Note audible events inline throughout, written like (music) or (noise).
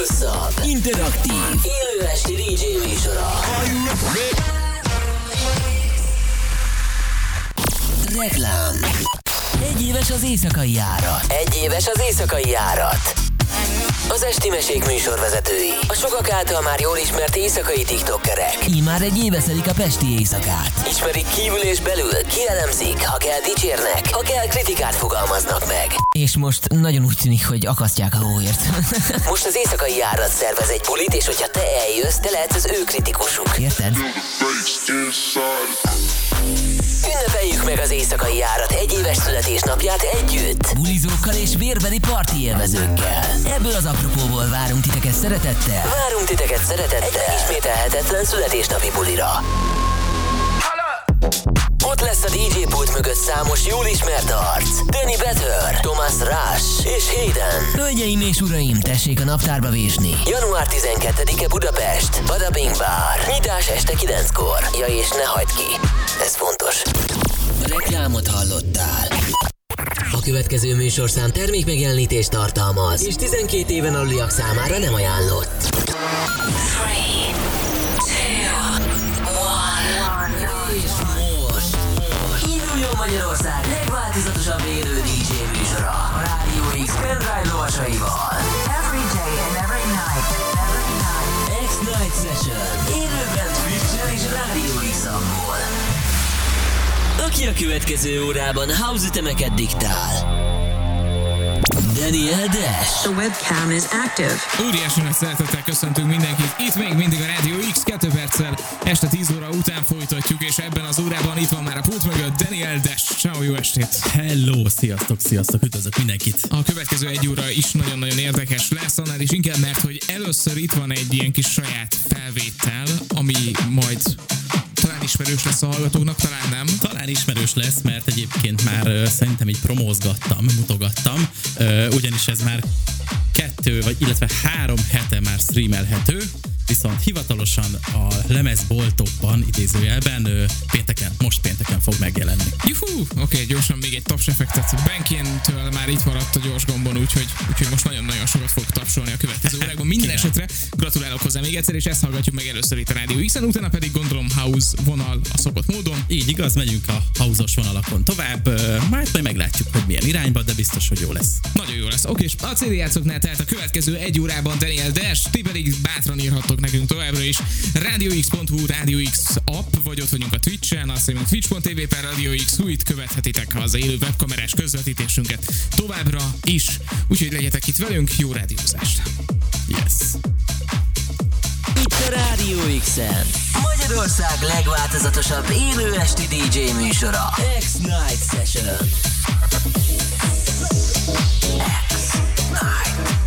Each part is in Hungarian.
leghosszabb, interaktív, élő esti DJ műsora. Reklám Egy éves az éjszakai járat. Egy éves az éjszakai járat. Az Esti Mesék műsorvezetői. A sokak által már jól ismert éjszakai tiktokkerek. Így már egy éve szedik a Pesti éjszakát. Ismerik kívül és belül, kielemzik, ha kell dicsérnek, ha kell kritikát fogalmaznak meg. És most nagyon úgy tűnik, hogy akasztják a hóért. (laughs) most az éjszakai járat szervez egy bulit, és hogyha te eljössz, te lehetsz az ő kritikusuk. Érted? Ünnepeljük meg az éjszakai járat egy éves születésnapját együtt. Bulizókkal és vérbeli parti élvezőkkel. Ebből az apropóból várunk titeket szeretettel. Várunk titeket szeretettel. Egy megismételhetetlen születésnapi bulira. Ott lesz a DJ pult mögött számos jól ismert arc. Danny Better, Thomas Rush és Hayden. Hölgyeim és uraim, tessék a naptárba vésni. Január 12-e Budapest, Badabing Bar. Nyitás este 9-kor. Ja és ne hagyd ki, ez fontos. Reklámot hallottál. A következő műsorszám termékmegjelenítést tartalmaz, és 12 éven aluliak számára nem ajánlott. És Magyarország legváltozatosabb élő DJ műsora a Rádió X pendrive lovasaival. Every day and every night. Every night. X-Night Session. Élőben Twitch-en és Rádió X-abból. Aki a következő órában house ütemeket diktál. Daniel Dash. The webcam is active. Óriási nagy szeretettel köszöntünk mindenkit. Itt még mindig a Radio X 2 perccel este 10 óra után folytatjuk, és ebben az órában itt van már a pult mögött Daniel Dash. Ciao, jó estét! Hello, sziasztok, sziasztok, üdvözlök mindenkit. A következő egy óra is nagyon-nagyon érdekes lesz, annál is inkább, mert hogy először itt van egy ilyen kis saját felvétel, ami majd ismerős lesz a hallgatóknak, talán nem. Talán ismerős lesz, mert egyébként már szerintem így promózgattam, mutogattam, ugyanis ez már kettő, vagy illetve három hete már streamelhető, viszont hivatalosan a lemezboltokban, idézőjelben pénteken, most pénteken fog megjelenni. Juhú! Oké, okay, gyorsan még egy taps effektet. Benkintől már itt maradt a gyors gombon, úgyhogy, úgyhogy most nagyon-nagyon sokat fog tapsolni a következő (laughs) órákban. Minden esetre gratulálok hozzá még egyszer, és ezt hallgatjuk meg először itt a Rádió x utána pedig gondolom House vonal a szokott módon. Így igaz, megyünk a hauzos vonalakon tovább, majd majd meglátjuk, hogy milyen irányba, de biztos, hogy jó lesz. Nagyon jó lesz. Oké, és a CD játszoknál tehát a következő egy órában Daniel Dash, ti pedig bátran írhattok nekünk továbbra is. RadioX.hu, Radio X app, vagy ott vagyunk a Twitch-en, azt mondjuk twitch.tv per Radio X, itt követhetitek az élő webkamerás közvetítésünket továbbra is. Úgyhogy legyetek itt velünk, jó rádiózást! Yes. Itt a Rádió X-en. Magyarország legváltozatosabb élő esti DJ műsora. X-Night Session. X-Night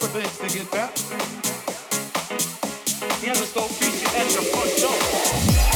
for things to get better. Never stop at your front door.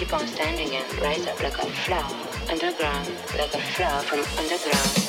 keep on standing and rise up like a flower underground, like a flower from underground.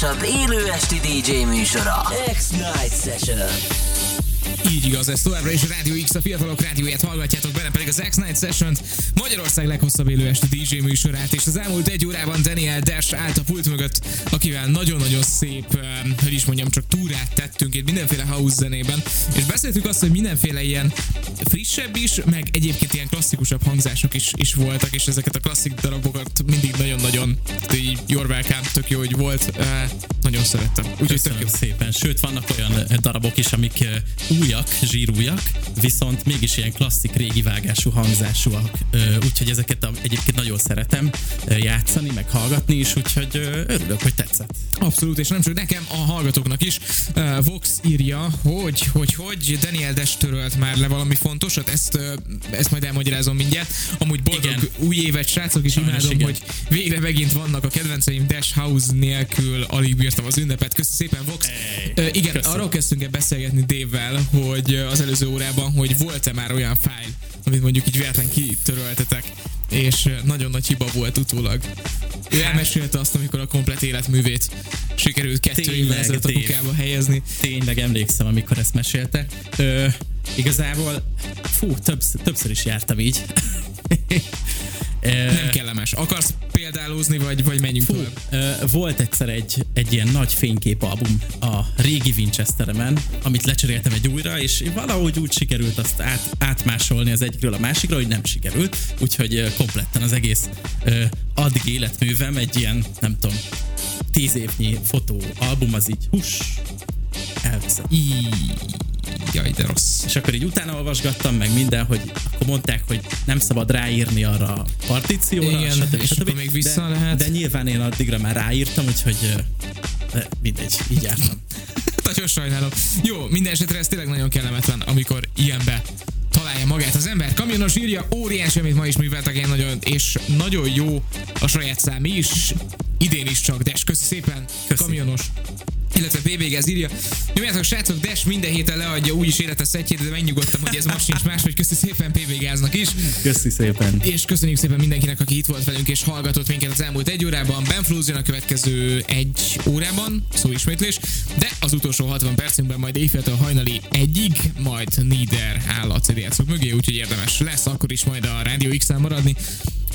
Legváltozatosabb élő esti DJ műsora. X-Night Session. Így igaz, ez továbbra is Rádió X, a fiatalok rádióját hallgatjátok benne, pedig az X-Night session Magyarország leghosszabb élő este DJ műsorát, és az elmúlt egy órában Daniel Dash állt a pult mögött, akivel nagyon-nagyon szép, hogy is mondjam, csak túrát tettünk itt mindenféle house zenében, és beszéltük azt, hogy mindenféle ilyen frissebb is, meg egyébként ilyen klasszikusabb hangzások is, is voltak, és ezeket a klasszik darabokat mindig nagyon-nagyon így you're welcome, tök jó, hogy volt, nagyon szerettem. Úgyhogy tök jó. Szépen. Sőt, vannak olyan darabok is, amik újak, zsírújak, viszont mégis ilyen klasszik, régi vágású hangzásúak. Úgyhogy ezeket a, egyébként nagyon szeretem játszani, meg hallgatni is, úgyhogy örülök, hogy tetszett. Abszolút, és nem csak nekem, a hallgatóknak is. Uh, Vox írja, hogy, hogy, hogy Daniel Des törölt már le valami fontosat, ezt, uh, ezt majd elmagyarázom mindjárt. Amúgy boldog Igen. új évet, srácok, és Sajnos imádom, igen. hogy végre megint vannak a kedvenceim Dash House nélkül, alig bírtam az ünnepet. Köszönöm szépen, Vox. Ej, Uh, igen, köszönöm. arról kezdtünk el beszélgetni Dave-vel, hogy az előző órában, hogy volt-e már olyan fájl, amit mondjuk így véletlen kitöröltetek, és nagyon nagy hiba volt utólag. Ő Hát- elmesélte azt, amikor a komplet életművét sikerült kettő évvel ezelőtt a kukába helyezni. Tényleg emlékszem, amikor ezt mesélte. Ö, igazából, fú, többször, többször is jártam így. (laughs) Nem kellemes. Akarsz példálózni, vagy, vagy menjünk Fú, tovább? volt egyszer egy, egy ilyen nagy fényképalbum a régi Winchesteremen, amit lecseréltem egy újra, és valahogy úgy sikerült azt át, átmásolni az egyikről a másikra, hogy nem sikerült, úgyhogy kompletten az egész addig életművem egy ilyen, nem tudom, tíz évnyi fotóalbum, az így hús, elveszett. Jaj, de rossz. És akkor így utána olvasgattam meg minden, hogy akkor mondták, hogy nem szabad ráírni arra a partícióra, Igen, stb. és stb. akkor még vissza de, lehet. De nyilván én addigra már ráírtam, úgyhogy mindegy, így jártam. (laughs) Nagyon sajnálom. Jó, minden esetre ez tényleg nagyon kellemetlen, amikor ilyenbe találja magát az ember. Kamionos írja, óriási, amit ma is műveltek, én nagyon, és nagyon jó a saját szám is, idén is csak, de köszi szépen, Köszi. kamionos. Illetve PBG az írja, nyomjátok srácok, Des minden héten leadja úgyis életes szetjét, de megnyugodtam, hogy ez most sincs más, hogy köszi szépen PBG-znak is. Köszi szépen. És köszönjük szépen mindenkinek, aki itt volt velünk és hallgatott minket az elmúlt egy órában. Ben Flúz jön a következő egy órában, szó ismétlés, de az utolsó 60 percünkben majd éjféltől hajnali egyig, majd Nieder áll a CD mögé, úgyhogy érdemes lesz akkor is majd a Rádió X-en maradni.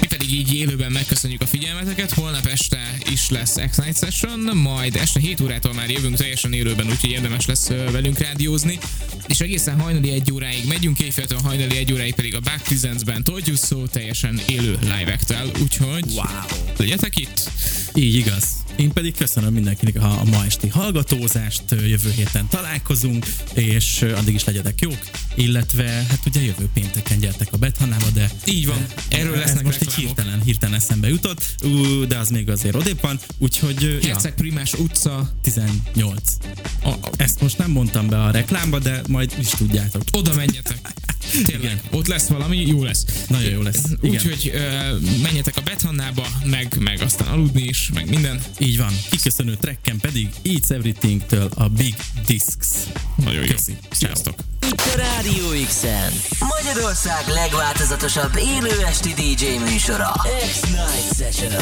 Mi pedig így élőben megköszönjük a figyelmeteket, holnap este is lesz X-Night Session, majd este 7 órától már jövünk teljesen élőben, úgyhogy érdemes lesz velünk rádiózni, és egészen hajnali egy óráig megyünk, éjféltől hajnali egy óráig pedig a Back Presents-ben Told szó teljesen élő live-ektel, úgyhogy Wow. legyetek itt! Így igaz. Én pedig köszönöm mindenkinek a, a ma esti hallgatózást, jövő héten találkozunk, és addig is legyetek jók, illetve hát ugye jövő pénteken gyertek a Bethanába, de Így van. Erről ez lesznek most egy hirtelen, hirtelen eszembe jutott, ú, de az még azért odébb van, úgyhogy ja, Herceg Primás utca, 18. a, a, Ezt most nem mondtam be a reklámba, de majd is tudjátok. oda menjetek! (laughs) Tényleg, Igen. ott lesz valami, jó lesz. Nagyon jó lesz. Úgyhogy menjetek a Bethannába, meg, meg aztán aludni is, meg minden. Így van. Kiköszönő trekken pedig It's Everything-től a Big Discs. Nagyon jó. Köszi. Sziasztok! Itt a Rádió X-en. Magyarország legváltozatosabb élő esti DJ műsora. X-Night Session.